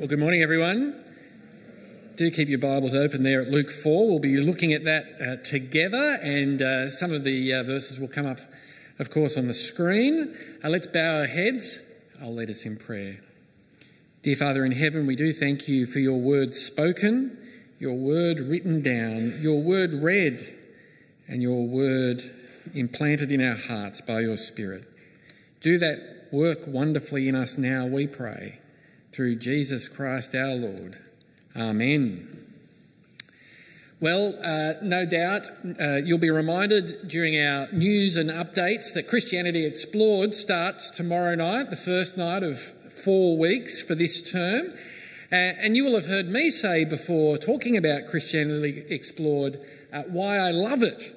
Well, good morning, everyone. Do keep your Bibles open there at Luke 4. We'll be looking at that uh, together, and uh, some of the uh, verses will come up, of course, on the screen. Uh, let's bow our heads. I'll lead us in prayer. Dear Father in heaven, we do thank you for your word spoken, your word written down, your word read, and your word implanted in our hearts by your Spirit. Do that work wonderfully in us now, we pray through Jesus Christ our Lord. Amen. Well, uh, no doubt uh, you'll be reminded during our news and updates that Christianity Explored starts tomorrow night, the first night of four weeks for this term. Uh, and you will have heard me say before, talking about Christianity Explored, uh, why I love it.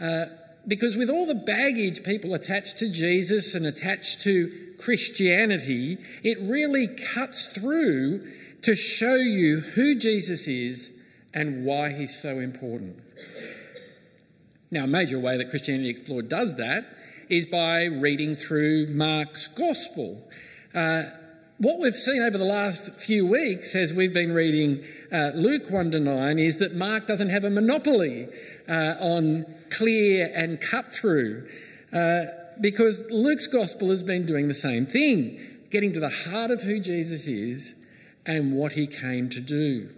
Uh, because with all the baggage people attach to Jesus and attach to Christianity, it really cuts through to show you who Jesus is and why he's so important. Now, a major way that Christianity Explored does that is by reading through Mark's Gospel. Uh, what we've seen over the last few weeks as we've been reading uh, Luke 1 to 9 is that Mark doesn't have a monopoly uh, on clear and cut through. Uh, because Luke's gospel has been doing the same thing, getting to the heart of who Jesus is and what he came to do.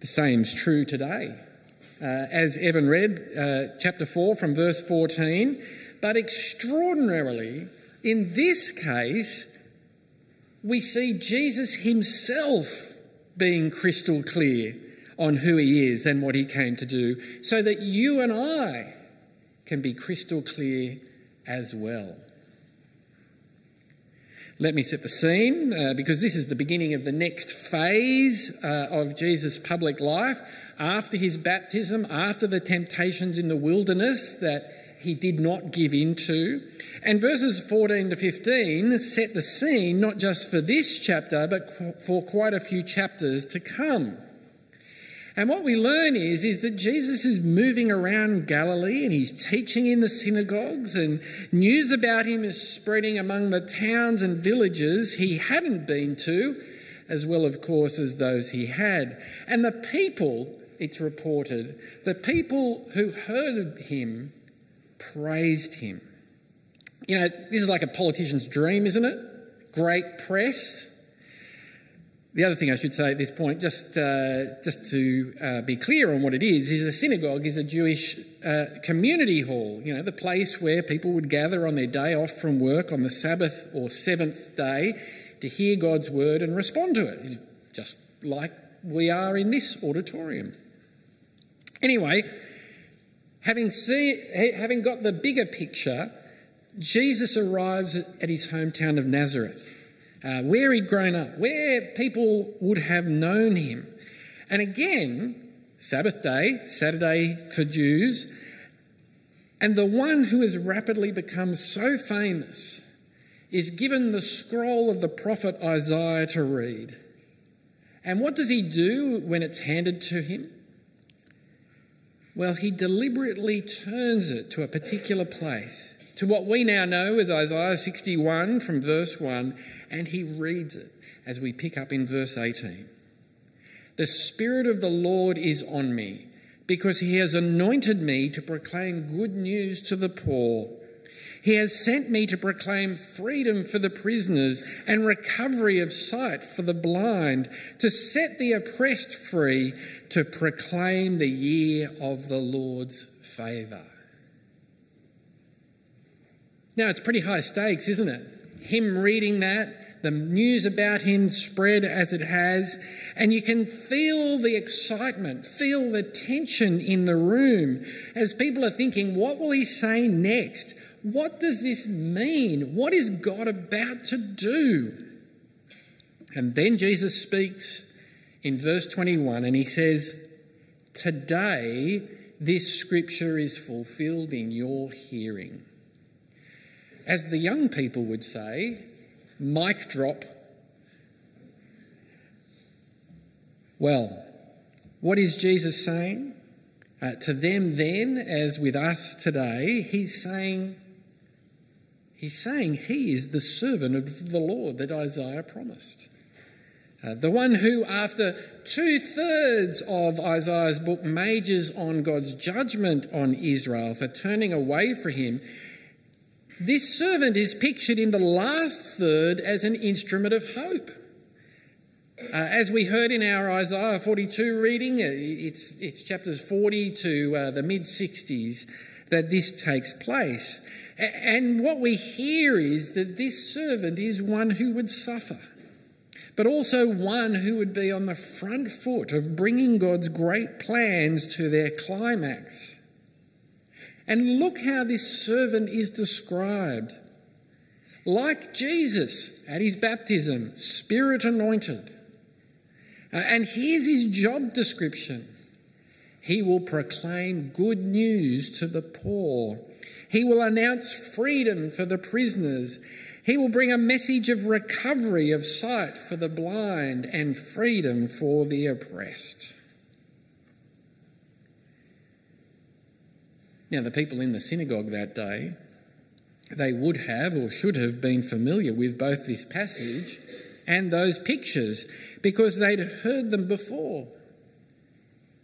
The same's true today. Uh, as Evan read, uh, chapter 4 from verse 14, but extraordinarily, in this case, we see Jesus himself being crystal clear on who he is and what he came to do, so that you and I can be crystal clear as well. Let me set the scene uh, because this is the beginning of the next phase uh, of Jesus' public life after his baptism, after the temptations in the wilderness that he did not give in to. And verses 14 to 15 set the scene not just for this chapter, but for quite a few chapters to come. And what we learn is, is that Jesus is moving around Galilee and he's teaching in the synagogues, and news about him is spreading among the towns and villages he hadn't been to, as well, of course, as those he had. And the people, it's reported, the people who heard him praised him. You know, this is like a politician's dream, isn't it? Great press, the other thing I should say at this point, just, uh, just to uh, be clear on what it is, is a synagogue is a Jewish uh, community hall, you know, the place where people would gather on their day off from work on the Sabbath or seventh day to hear God's word and respond to it. Just like we are in this auditorium. Anyway, having, see, having got the bigger picture, Jesus arrives at his hometown of Nazareth uh, where he'd grown up, where people would have known him. And again, Sabbath day, Saturday for Jews, and the one who has rapidly become so famous is given the scroll of the prophet Isaiah to read. And what does he do when it's handed to him? Well, he deliberately turns it to a particular place, to what we now know as Isaiah 61 from verse 1 and he reads it as we pick up in verse 18. The Spirit of the Lord is on me because he has anointed me to proclaim good news to the poor. He has sent me to proclaim freedom for the prisoners and recovery of sight for the blind, to set the oppressed free, to proclaim the year of the Lord's favour. Now, it's pretty high stakes, isn't it? Him reading that, the news about him spread as it has, and you can feel the excitement, feel the tension in the room as people are thinking, what will he say next? What does this mean? What is God about to do? And then Jesus speaks in verse 21 and he says, Today this scripture is fulfilled in your hearing. As the young people would say, mic drop. Well, what is Jesus saying? Uh, to them then, as with us today, he's saying, he's saying he is the servant of the Lord that Isaiah promised. Uh, the one who, after two thirds of Isaiah's book, majors on God's judgment on Israel for turning away from him, this servant is pictured in the last third as an instrument of hope. Uh, as we heard in our Isaiah 42 reading, uh, it's, it's chapters 40 to uh, the mid 60s that this takes place. And what we hear is that this servant is one who would suffer, but also one who would be on the front foot of bringing God's great plans to their climax. And look how this servant is described. Like Jesus at his baptism, spirit anointed. Uh, and here's his job description He will proclaim good news to the poor, he will announce freedom for the prisoners. He will bring a message of recovery of sight for the blind and freedom for the oppressed. Now, the people in the synagogue that day, they would have or should have been familiar with both this passage and those pictures because they'd heard them before.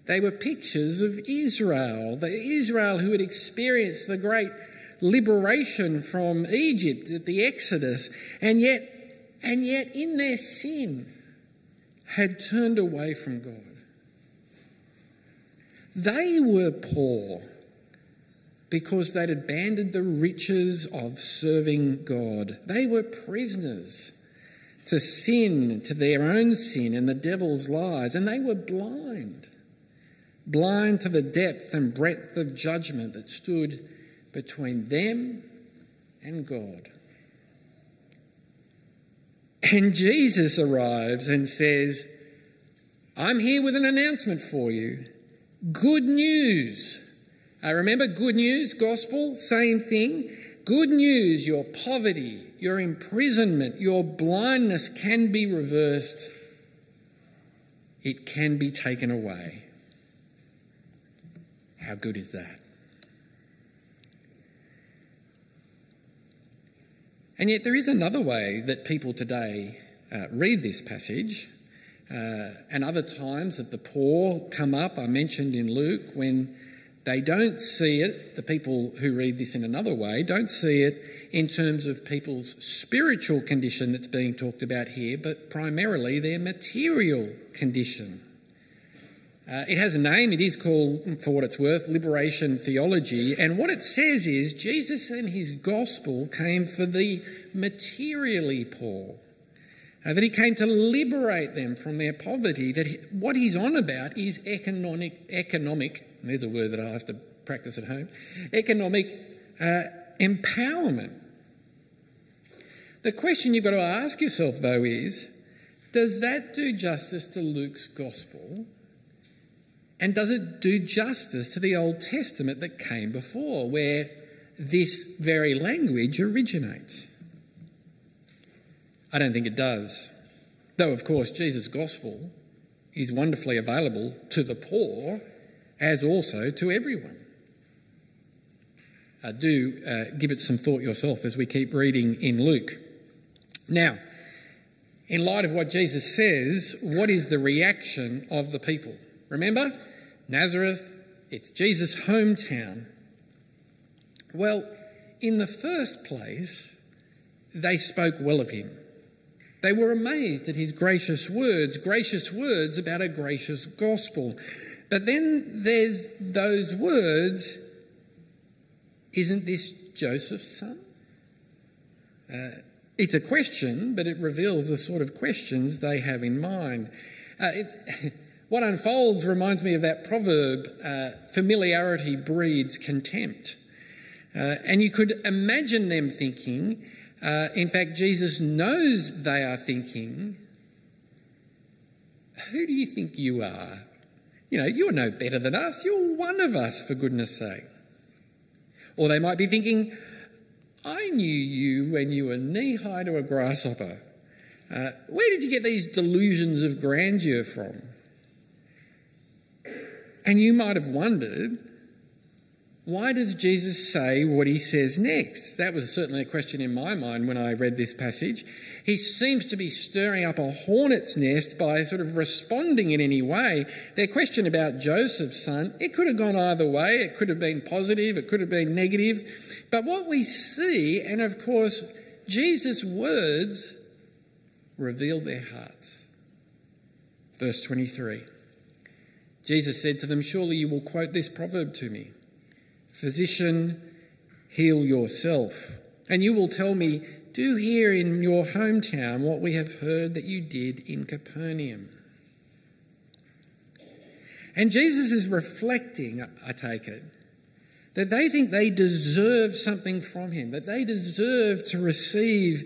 They were pictures of Israel, the Israel who had experienced the great liberation from Egypt at the Exodus, and yet, and yet in their sin had turned away from God. They were poor because they'd abandoned the riches of serving God. They were prisoners to sin, to their own sin and the devil's lies, and they were blind. Blind to the depth and breadth of judgment that stood between them and God. And Jesus arrives and says, I'm here with an announcement for you. Good news uh, remember, good news, gospel, same thing. Good news, your poverty, your imprisonment, your blindness can be reversed. It can be taken away. How good is that? And yet, there is another way that people today uh, read this passage. Uh, and other times that the poor come up, I mentioned in Luke, when they don't see it, the people who read this in another way, don't see it in terms of people's spiritual condition that's being talked about here, but primarily their material condition. Uh, it has a name, it is called, for what it's worth, Liberation Theology. And what it says is Jesus and his gospel came for the materially poor. Uh, that he came to liberate them from their poverty. That he, what he's on about is economic, economic there's a word that I'll have to practice at home economic uh, empowerment. The question you've got to ask yourself, though, is does that do justice to Luke's gospel? And does it do justice to the Old Testament that came before, where this very language originates? I don't think it does. Though, of course, Jesus' gospel is wonderfully available to the poor as also to everyone. Uh, do uh, give it some thought yourself as we keep reading in Luke. Now, in light of what Jesus says, what is the reaction of the people? Remember, Nazareth, it's Jesus' hometown. Well, in the first place, they spoke well of him. They were amazed at his gracious words, gracious words about a gracious gospel. But then there's those words Isn't this Joseph's son? Uh, it's a question, but it reveals the sort of questions they have in mind. Uh, it, what unfolds reminds me of that proverb uh, familiarity breeds contempt. Uh, and you could imagine them thinking, uh, in fact, Jesus knows they are thinking, Who do you think you are? You know, you're no better than us. You're one of us, for goodness sake. Or they might be thinking, I knew you when you were knee high to a grasshopper. Uh, where did you get these delusions of grandeur from? And you might have wondered, why does Jesus say what he says next? That was certainly a question in my mind when I read this passage. He seems to be stirring up a hornet's nest by sort of responding in any way. Their question about Joseph's son, it could have gone either way. It could have been positive, it could have been negative. But what we see, and of course, Jesus' words reveal their hearts. Verse 23 Jesus said to them, Surely you will quote this proverb to me Physician, heal yourself. And you will tell me, Do here in your hometown what we have heard that you did in Capernaum. And Jesus is reflecting, I take it, that they think they deserve something from him, that they deserve to receive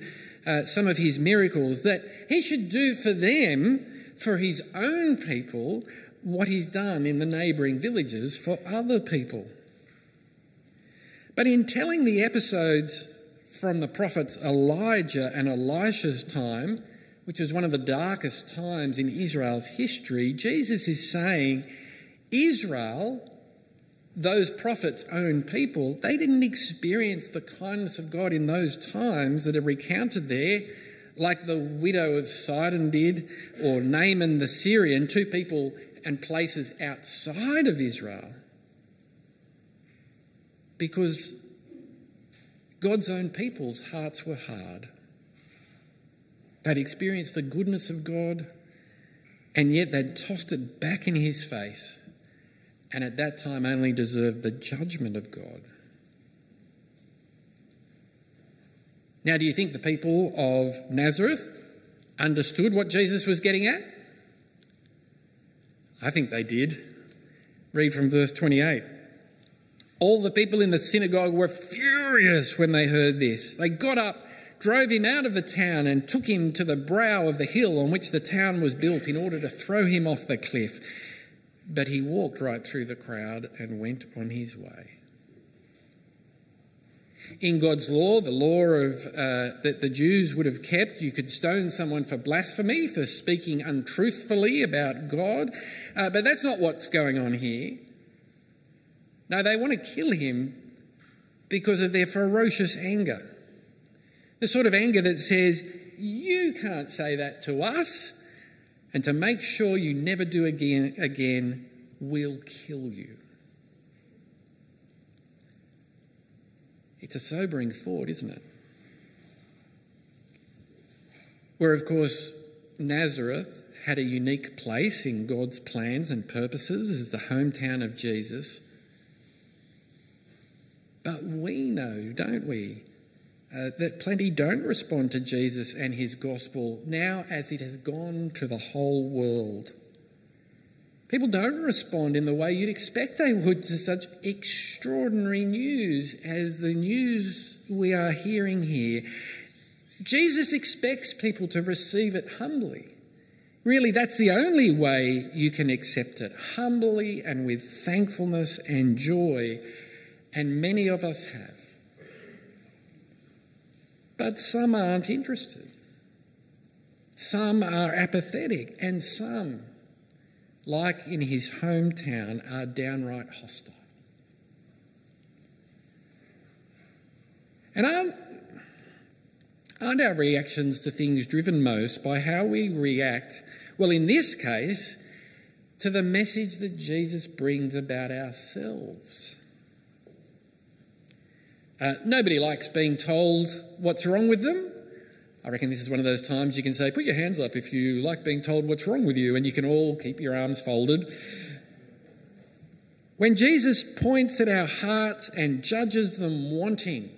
uh, some of his miracles, that he should do for them, for his own people, what he's done in the neighbouring villages for other people. But in telling the episodes from the prophets Elijah and Elisha's time, which was one of the darkest times in Israel's history, Jesus is saying Israel, those prophets' own people, they didn't experience the kindness of God in those times that are recounted there, like the widow of Sidon did, or Naaman the Syrian, two people and places outside of Israel because God's own people's hearts were hard. They'd experienced the goodness of God, and yet they'd tossed it back in his face, and at that time only deserved the judgment of God. Now, do you think the people of Nazareth understood what Jesus was getting at? I think they did. Read from verse 28. All the people in the synagogue were furious when they heard this. They got up, drove him out of the town, and took him to the brow of the hill on which the town was built in order to throw him off the cliff. But he walked right through the crowd and went on his way. In God's law, the law of, uh, that the Jews would have kept, you could stone someone for blasphemy, for speaking untruthfully about God. Uh, but that's not what's going on here. No, they want to kill him because of their ferocious anger. The sort of anger that says, You can't say that to us. And to make sure you never do again, again we'll kill you. It's a sobering thought, isn't it? Where, of course, Nazareth had a unique place in God's plans and purposes as the hometown of Jesus. But we know, don't we, uh, that plenty don't respond to Jesus and his gospel now as it has gone to the whole world. People don't respond in the way you'd expect they would to such extraordinary news as the news we are hearing here. Jesus expects people to receive it humbly. Really, that's the only way you can accept it humbly and with thankfulness and joy and many of us have. But some aren't interested. Some are apathetic, and some, like in his hometown, are downright hostile. And aren't, aren't our reactions to things driven most by how we react, well, in this case, to the message that Jesus brings about ourselves? Uh, nobody likes being told what's wrong with them. I reckon this is one of those times you can say, put your hands up if you like being told what's wrong with you, and you can all keep your arms folded. When Jesus points at our hearts and judges them wanting,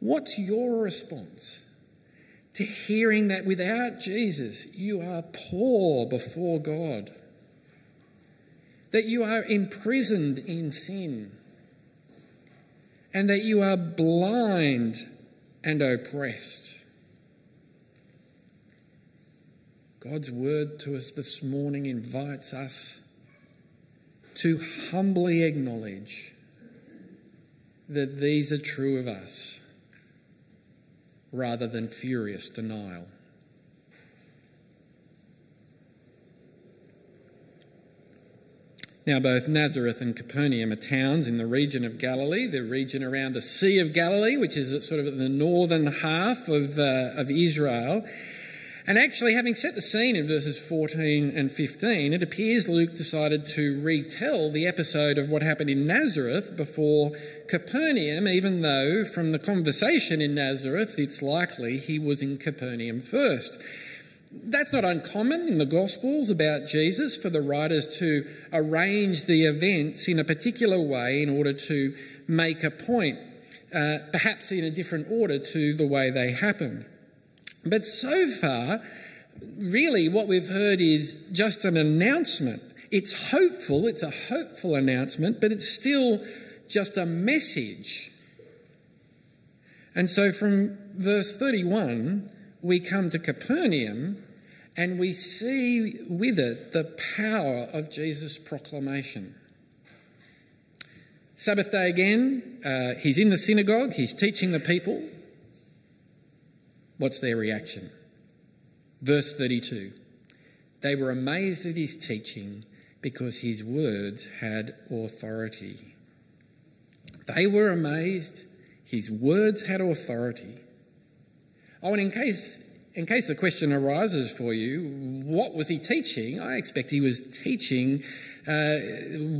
what's your response to hearing that without Jesus you are poor before God? That you are imprisoned in sin? And that you are blind and oppressed. God's word to us this morning invites us to humbly acknowledge that these are true of us rather than furious denial. Now, both Nazareth and Capernaum are towns in the region of Galilee, the region around the Sea of Galilee, which is sort of the northern half of, uh, of Israel. And actually, having set the scene in verses 14 and 15, it appears Luke decided to retell the episode of what happened in Nazareth before Capernaum, even though from the conversation in Nazareth, it's likely he was in Capernaum first. That's not uncommon in the Gospels about Jesus for the writers to arrange the events in a particular way in order to make a point, uh, perhaps in a different order to the way they happen. But so far, really what we've heard is just an announcement. It's hopeful, it's a hopeful announcement, but it's still just a message. And so from verse 31, we come to Capernaum and we see with it the power of Jesus' proclamation. Sabbath day again, uh, he's in the synagogue, he's teaching the people. What's their reaction? Verse 32 They were amazed at his teaching because his words had authority. They were amazed, his words had authority. Oh, and in case in case the question arises for you, what was he teaching? I expect he was teaching uh,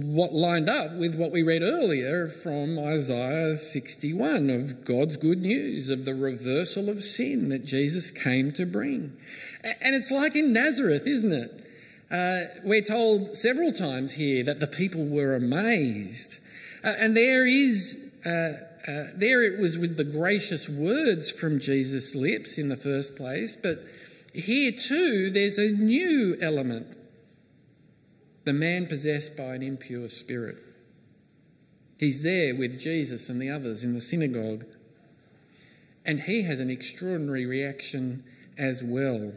what lined up with what we read earlier from Isaiah 61 of God's good news, of the reversal of sin that Jesus came to bring. And it's like in Nazareth, isn't it? Uh, we're told several times here that the people were amazed. Uh, and there is uh, uh, there it was with the gracious words from Jesus' lips in the first place, but here too there's a new element the man possessed by an impure spirit. He's there with Jesus and the others in the synagogue, and he has an extraordinary reaction as well.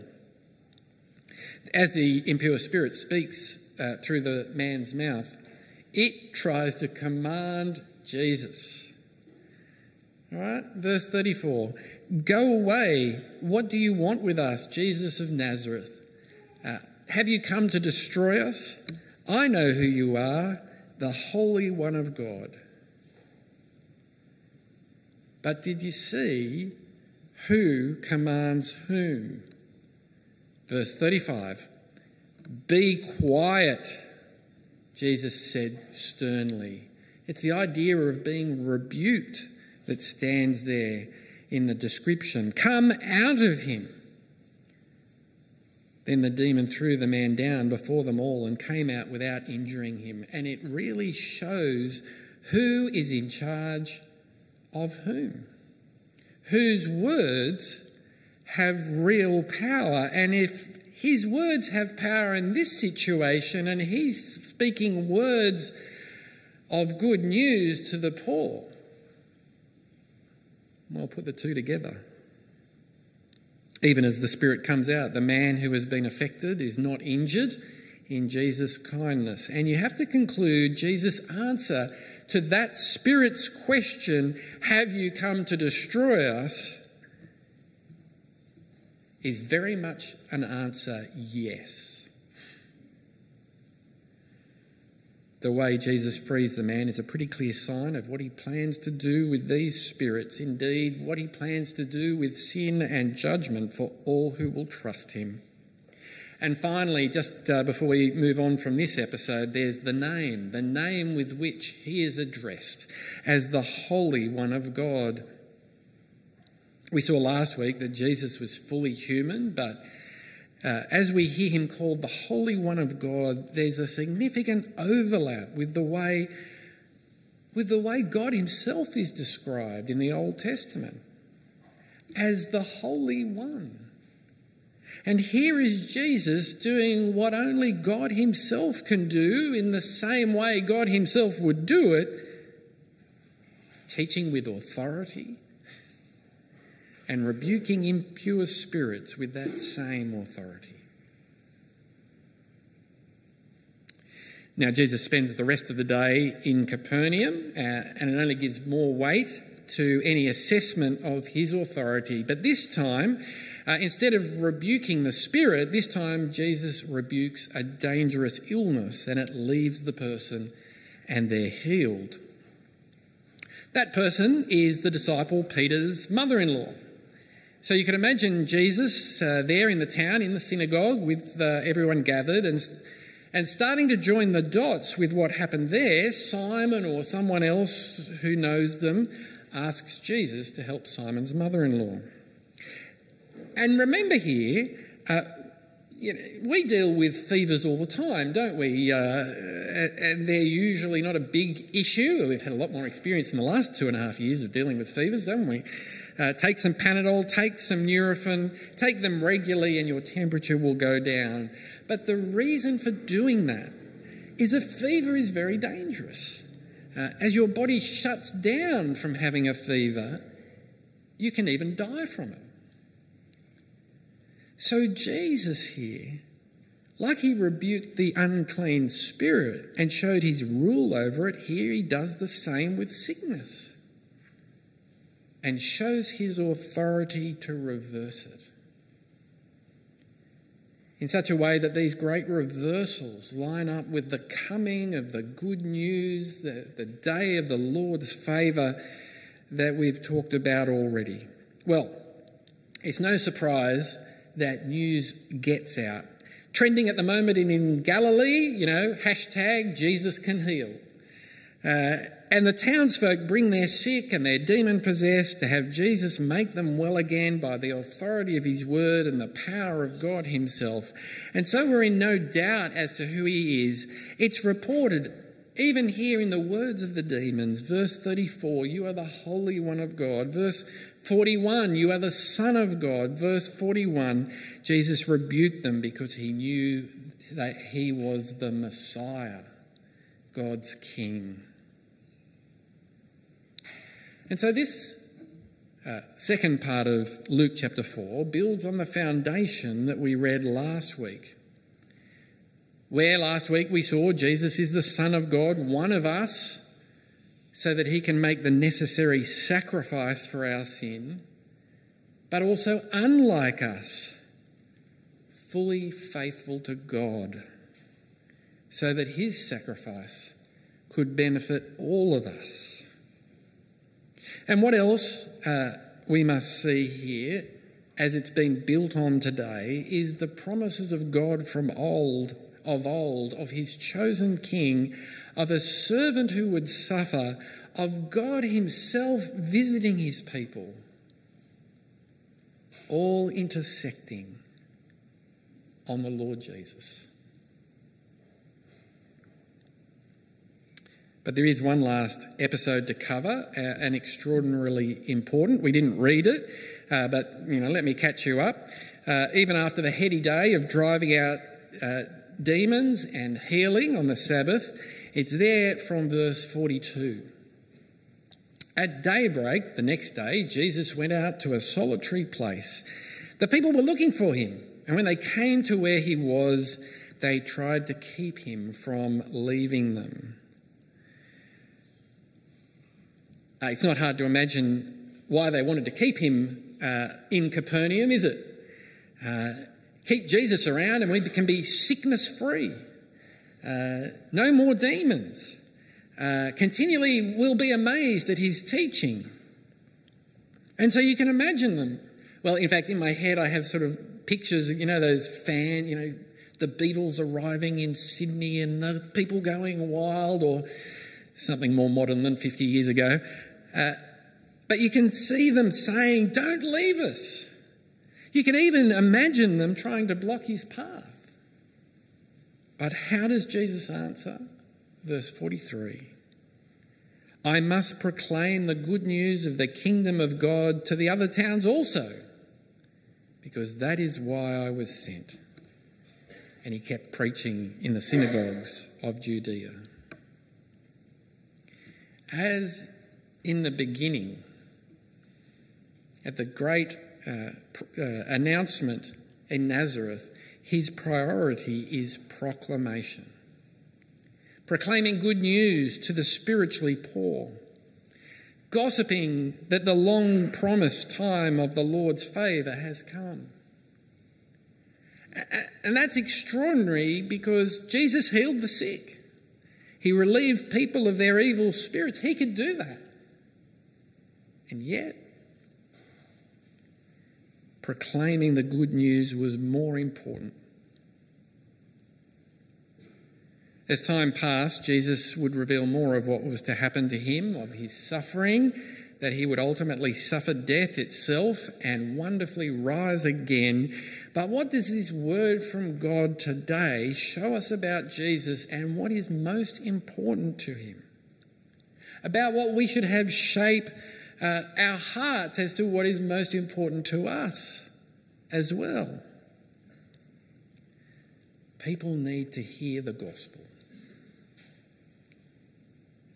As the impure spirit speaks uh, through the man's mouth, it tries to command Jesus all right, verse 34 Go away. What do you want with us, Jesus of Nazareth? Uh, have you come to destroy us? I know who you are, the Holy One of God. But did you see who commands whom? Verse 35 Be quiet, Jesus said sternly. It's the idea of being rebuked that stands there in the description. Come out of him. Then the demon threw the man down before them all and came out without injuring him. And it really shows who is in charge of whom, whose words have real power. And if his words have power in this situation and he's speaking words of good news to the poor, well, put the two together. Even as the Spirit comes out, the man who has been affected is not injured in Jesus' kindness. And you have to conclude Jesus' answer to that Spirit's question, Have you come to destroy us? is very much an answer yes. The way Jesus frees the man is a pretty clear sign of what he plans to do with these spirits, indeed, what he plans to do with sin and judgment for all who will trust him. And finally, just uh, before we move on from this episode, there's the name, the name with which he is addressed as the Holy One of God. We saw last week that Jesus was fully human, but uh, as we hear him called the Holy One of God, there's a significant overlap with the way with the way God himself is described in the Old Testament as the Holy One. And here is Jesus doing what only God himself can do in the same way God himself would do it, teaching with authority and rebuking impure spirits with that same authority. Now, Jesus spends the rest of the day in Capernaum, uh, and it only gives more weight to any assessment of his authority. But this time, uh, instead of rebuking the spirit, this time Jesus rebukes a dangerous illness and it leaves the person and they're healed. That person is the disciple Peter's mother in law. So you can imagine Jesus uh, there in the town, in the synagogue, with uh, everyone gathered, and, and starting to join the dots with what happened there. Simon or someone else who knows them asks Jesus to help Simon's mother in law. And remember here, uh, you know, we deal with fevers all the time, don't we? Uh, and they're usually not a big issue. We've had a lot more experience in the last two and a half years of dealing with fevers, haven't we? Uh, take some Panadol, take some Nurofen, take them regularly, and your temperature will go down. But the reason for doing that is a fever is very dangerous. Uh, as your body shuts down from having a fever, you can even die from it. So, Jesus here, like he rebuked the unclean spirit and showed his rule over it, here he does the same with sickness and shows his authority to reverse it. In such a way that these great reversals line up with the coming of the good news, the, the day of the Lord's favour that we've talked about already. Well, it's no surprise that news gets out. Trending at the moment in, in Galilee, you know, hashtag Jesus can heal. Uh, and the townsfolk bring their sick and their demon possessed to have Jesus make them well again by the authority of his word and the power of God himself. And so we're in no doubt as to who he is. It's reported, even here in the words of the demons, verse 34, you are the Holy One of God. Verse 41, you are the Son of God. Verse 41, Jesus rebuked them because he knew that he was the Messiah, God's King. And so this uh, second part of Luke chapter 4 builds on the foundation that we read last week. Where last week we saw Jesus is the Son of God, one of us, so that he can make the necessary sacrifice for our sin, but also unlike us, fully faithful to God, so that his sacrifice could benefit all of us. And what else uh, we must see here, as it's been built on today, is the promises of God from old, of old, of his chosen king, of a servant who would suffer, of God himself visiting his people, all intersecting on the Lord Jesus. But there is one last episode to cover, uh, and extraordinarily important. We didn't read it, uh, but you know, let me catch you up. Uh, even after the heady day of driving out uh, demons and healing on the Sabbath, it's there from verse 42. At daybreak the next day, Jesus went out to a solitary place. The people were looking for him, and when they came to where he was, they tried to keep him from leaving them. Uh, it's not hard to imagine why they wanted to keep him uh, in Capernaum, is it? Uh, keep Jesus around and we can be sickness free. Uh, no more demons. Uh, continually we'll be amazed at his teaching. And so you can imagine them. Well, in fact, in my head, I have sort of pictures you know, those fan, you know, the Beatles arriving in Sydney and the people going wild, or something more modern than 50 years ago. Uh, but you can see them saying, Don't leave us. You can even imagine them trying to block his path. But how does Jesus answer? Verse 43 I must proclaim the good news of the kingdom of God to the other towns also, because that is why I was sent. And he kept preaching in the synagogues of Judea. As in the beginning, at the great uh, uh, announcement in Nazareth, his priority is proclamation. Proclaiming good news to the spiritually poor, gossiping that the long promised time of the Lord's favour has come. And that's extraordinary because Jesus healed the sick. He relieved people of their evil spirits. He could do that. And yet, proclaiming the good news was more important. As time passed, Jesus would reveal more of what was to happen to him, of his suffering, that he would ultimately suffer death itself and wonderfully rise again. But what does this word from God today show us about Jesus and what is most important to him? About what we should have shape uh, our hearts as to what is most important to us as well. People need to hear the gospel.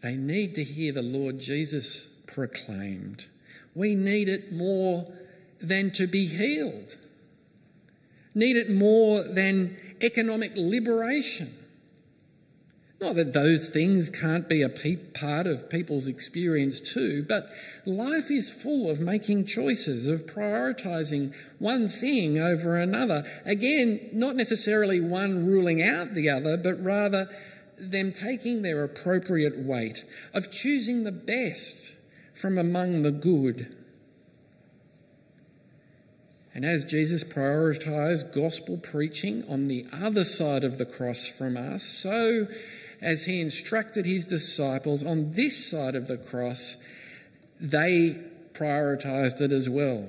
They need to hear the Lord Jesus proclaimed. We need it more than to be healed, need it more than economic liberation. Not that those things can't be a part of people's experience too, but life is full of making choices, of prioritising one thing over another. Again, not necessarily one ruling out the other, but rather them taking their appropriate weight, of choosing the best from among the good. And as Jesus prioritized gospel preaching on the other side of the cross from us, so as he instructed his disciples on this side of the cross, they prioritized it as well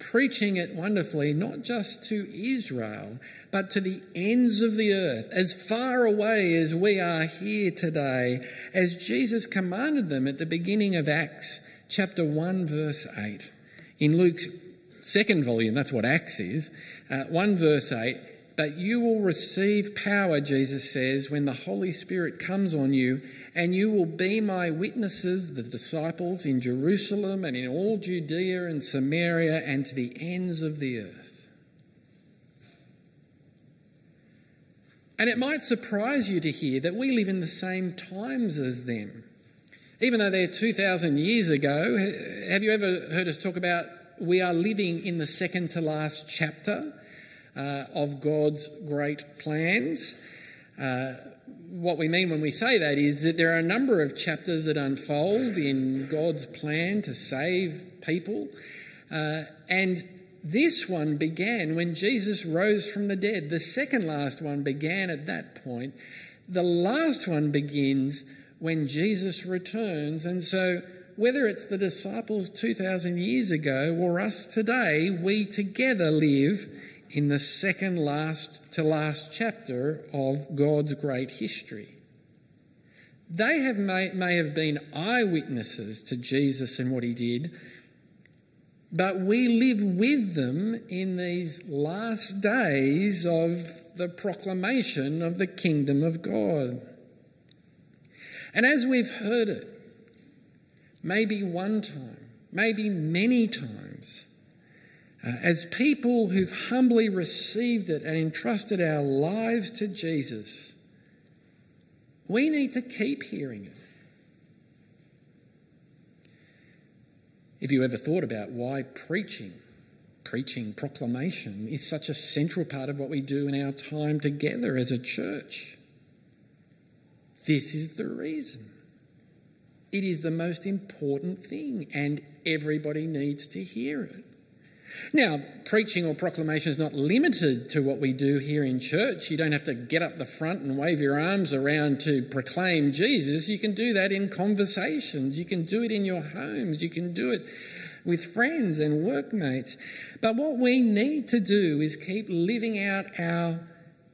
preaching it wonderfully, not just to Israel, but to the ends of the earth, as far away as we are here today, as Jesus commanded them at the beginning of Acts chapter 1, verse 8. In Luke's second volume, that's what Acts is, uh, 1 verse 8. But you will receive power, Jesus says, when the Holy Spirit comes on you and you will be my witnesses, the disciples, in Jerusalem and in all Judea and Samaria and to the ends of the earth. And it might surprise you to hear that we live in the same times as them. Even though they're 2,000 years ago, have you ever heard us talk about we are living in the second to last chapter uh, of God's great plans? Uh, what we mean when we say that is that there are a number of chapters that unfold in God's plan to save people. Uh, and this one began when Jesus rose from the dead. The second last one began at that point. The last one begins when Jesus returns. And so, whether it's the disciples 2,000 years ago or us today, we together live in the second last to last chapter of God's great history. They have may, may have been eyewitnesses to Jesus and what he did, but we live with them in these last days of the proclamation of the kingdom of God. And as we've heard it, maybe one time, maybe many times, uh, as people who've humbly received it and entrusted our lives to Jesus, we need to keep hearing it. If you ever thought about why preaching, preaching, proclamation is such a central part of what we do in our time together as a church, this is the reason. It is the most important thing, and everybody needs to hear it. Now, preaching or proclamation is not limited to what we do here in church. You don't have to get up the front and wave your arms around to proclaim Jesus. You can do that in conversations. You can do it in your homes. You can do it with friends and workmates. But what we need to do is keep living out our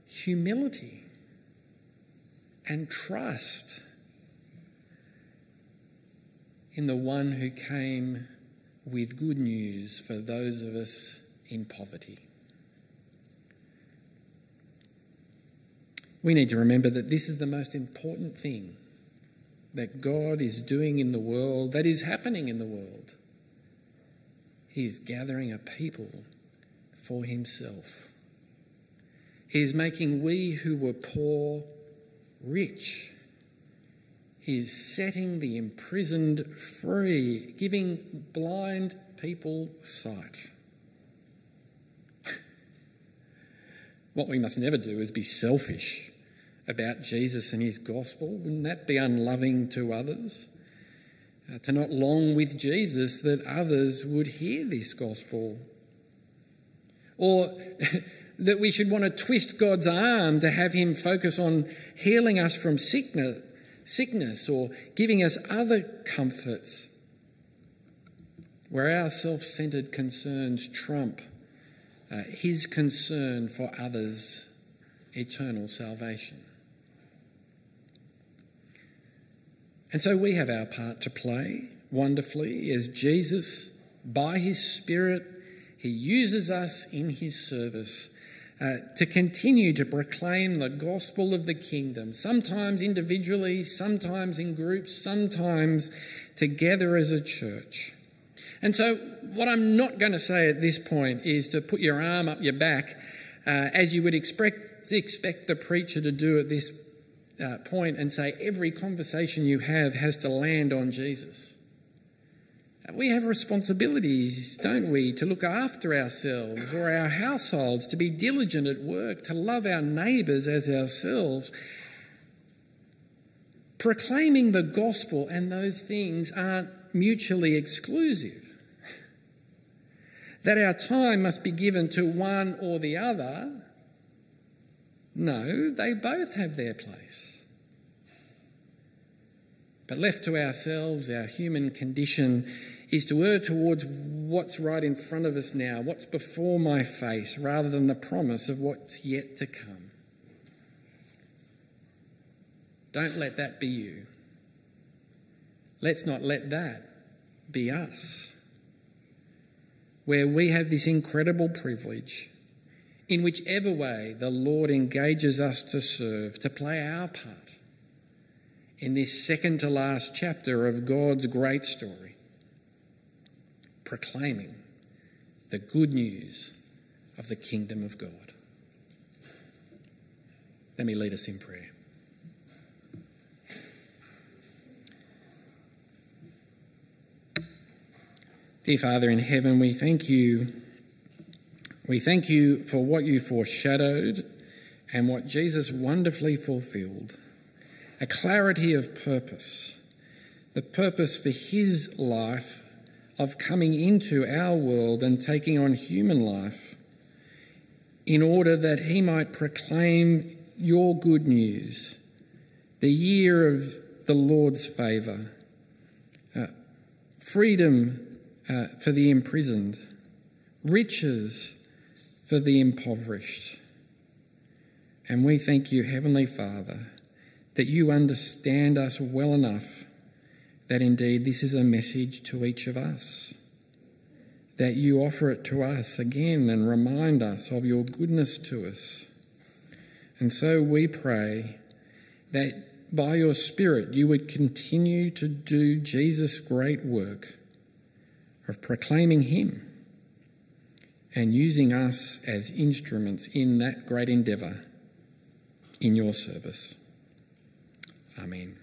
humility and trust in the one who came with good news for those of us in poverty. We need to remember that this is the most important thing that God is doing in the world, that is happening in the world. He is gathering a people for Himself. He is making we who were poor rich. Is setting the imprisoned free, giving blind people sight. what we must never do is be selfish about Jesus and his gospel. Wouldn't that be unloving to others? Uh, to not long with Jesus that others would hear this gospel. Or that we should want to twist God's arm to have him focus on healing us from sickness, sickness or giving us other comforts where our self centered concerns trump uh, his concern for others' eternal salvation. And so we have our part to play wonderfully as Jesus, by his Spirit, he uses us in his service uh, to continue to proclaim the gospel of the kingdom, sometimes individually, sometimes in groups, sometimes together as a church. And so, what I'm not going to say at this point is to put your arm up your back uh, as you would expect, expect the preacher to do at this uh, point and say every conversation you have has to land on Jesus. We have responsibilities, don't we, to look after ourselves or our households, to be diligent at work, to love our neighbours as ourselves. Proclaiming the gospel and those things aren't mutually exclusive. That our time must be given to one or the other. No, they both have their place. But left to ourselves, our human condition is to err towards what's right in front of us now, what's before my face, rather than the promise of what's yet to come. Don't let that be you. Let's not let that be us. Where we have this incredible privilege, in whichever way the Lord engages us to serve, to play our part in this second to last chapter of God's great story proclaiming the good news of the kingdom of God. Let me lead us in prayer. Dear Father in heaven, we thank you. We thank you for what you foreshadowed and what Jesus wonderfully fulfilled a clarity of purpose, the purpose for his life of coming into our world and taking on human life in order that he might proclaim your good news, the year of the Lord's favour, uh, freedom uh, for the imprisoned, riches for the impoverished. And we thank you, Heavenly Father, that you understand us well enough that indeed this is a message to each of us, that you offer it to us again and remind us of your goodness to us. And so we pray that by your Spirit you would continue to do Jesus' great work of proclaiming Him and using us as instruments in that great endeavour in your service. Amen.